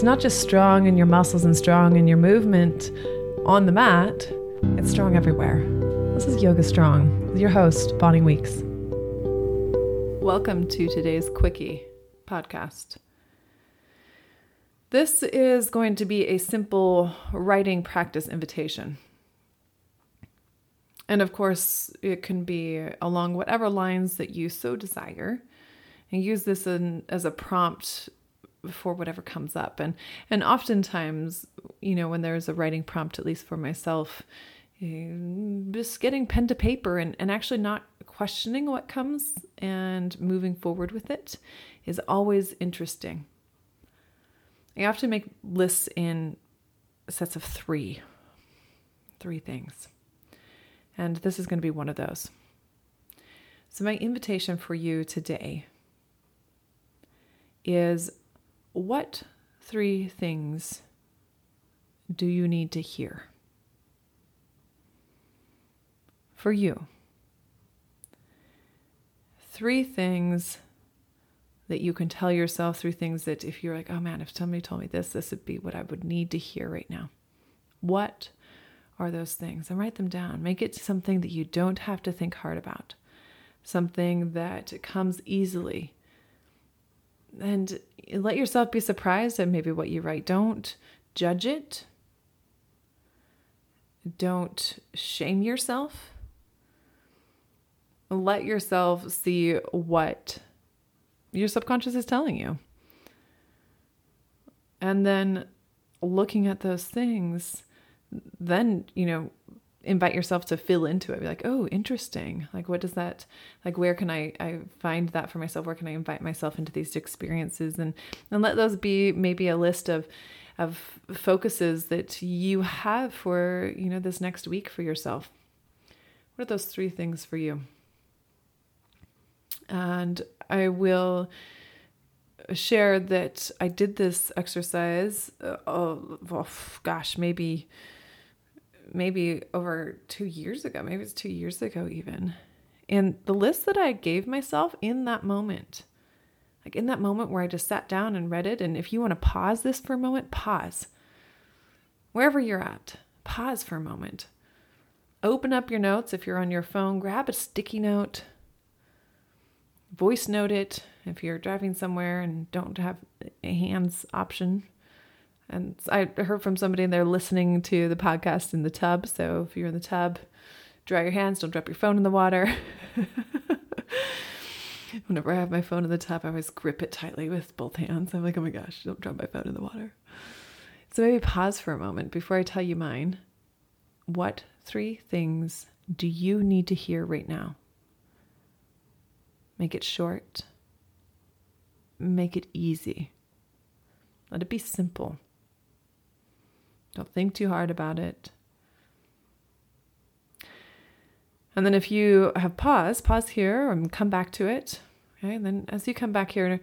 It's not just strong in your muscles and strong in your movement on the mat, it's strong everywhere. This is Yoga Strong with your host, Bonnie Weeks. Welcome to today's Quickie podcast. This is going to be a simple writing practice invitation. And of course, it can be along whatever lines that you so desire. And use this in, as a prompt for whatever comes up. And and oftentimes you know when there's a writing prompt at least for myself eh, just getting pen to paper and, and actually not questioning what comes and moving forward with it is always interesting. I often make lists in sets of three three things. And this is going to be one of those. So my invitation for you today is what three things do you need to hear? For you. Three things that you can tell yourself, three things that if you're like, oh man, if somebody told me this, this would be what I would need to hear right now. What are those things? And write them down. Make it something that you don't have to think hard about, something that comes easily and let yourself be surprised at maybe what you write. Don't judge it. Don't shame yourself. Let yourself see what your subconscious is telling you. And then looking at those things, then, you know, invite yourself to fill into it be like oh interesting. Like what does that like where can i i find that for myself? Where can i invite myself into these experiences? And and let those be maybe a list of of focuses that you have for you know this next week for yourself. What are those three things for you? And i will share that i did this exercise uh, oh, oh gosh maybe maybe over two years ago. Maybe it's two years ago, even. And the list that I gave myself in that moment, like in that moment where I just sat down and read it. And if you want to pause this for a moment, pause. Wherever you're at, pause for a moment. Open up your notes if you're on your phone, grab a sticky note, voice note it if you're driving somewhere and don't have a hands option and I heard from somebody and they're listening to the podcast in the tub. So if you're in the tub, dry your hands, don't drop your phone in the water. Whenever I have my phone in the tub, I always grip it tightly with both hands. I'm like, oh my gosh, don't drop my phone in the water. So maybe pause for a moment before I tell you mine. What three things do you need to hear right now? Make it short. Make it easy. Let it be simple. Don't think too hard about it. And then if you have pause, pause here and come back to it. Okay, and then as you come back here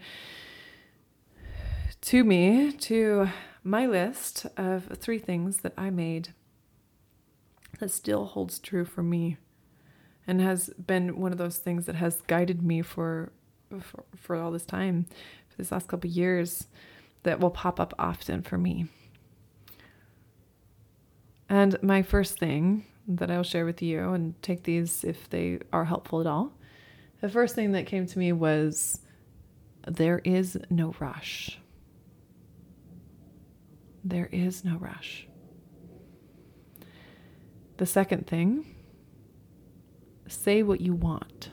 to me, to my list of three things that I made that still holds true for me and has been one of those things that has guided me for for, for all this time, for this last couple years, that will pop up often for me. And my first thing that I'll share with you, and take these if they are helpful at all, the first thing that came to me was there is no rush. There is no rush. The second thing, say what you want.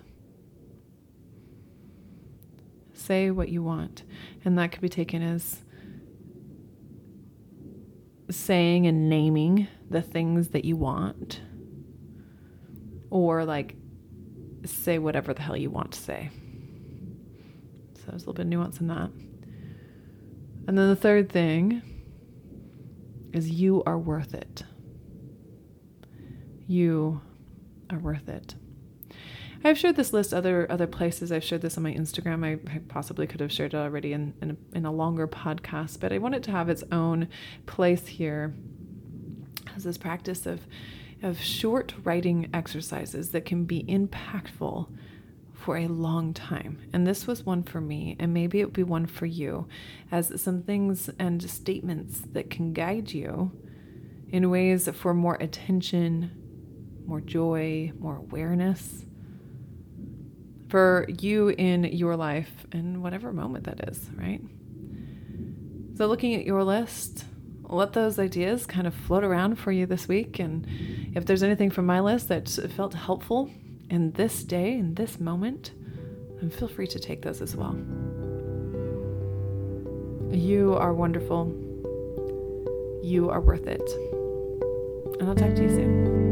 Say what you want. And that could be taken as saying and naming the things that you want or like say whatever the hell you want to say. So there's a little bit of nuance in that. And then the third thing is you are worth it. You are worth it. I've shared this list other other places. I've shared this on my Instagram. I, I possibly could have shared it already in, in a, in a longer podcast, but I want it to have its own place here as this practice of of short writing exercises that can be impactful for a long time. And this was one for me, and maybe it would be one for you, as some things and statements that can guide you in ways for more attention, more joy, more awareness for you in your life in whatever moment that is, right? So, looking at your list, let those ideas kind of float around for you this week. And if there's anything from my list that felt helpful in this day, in this moment, then feel free to take those as well. You are wonderful. You are worth it. And I'll talk to you soon.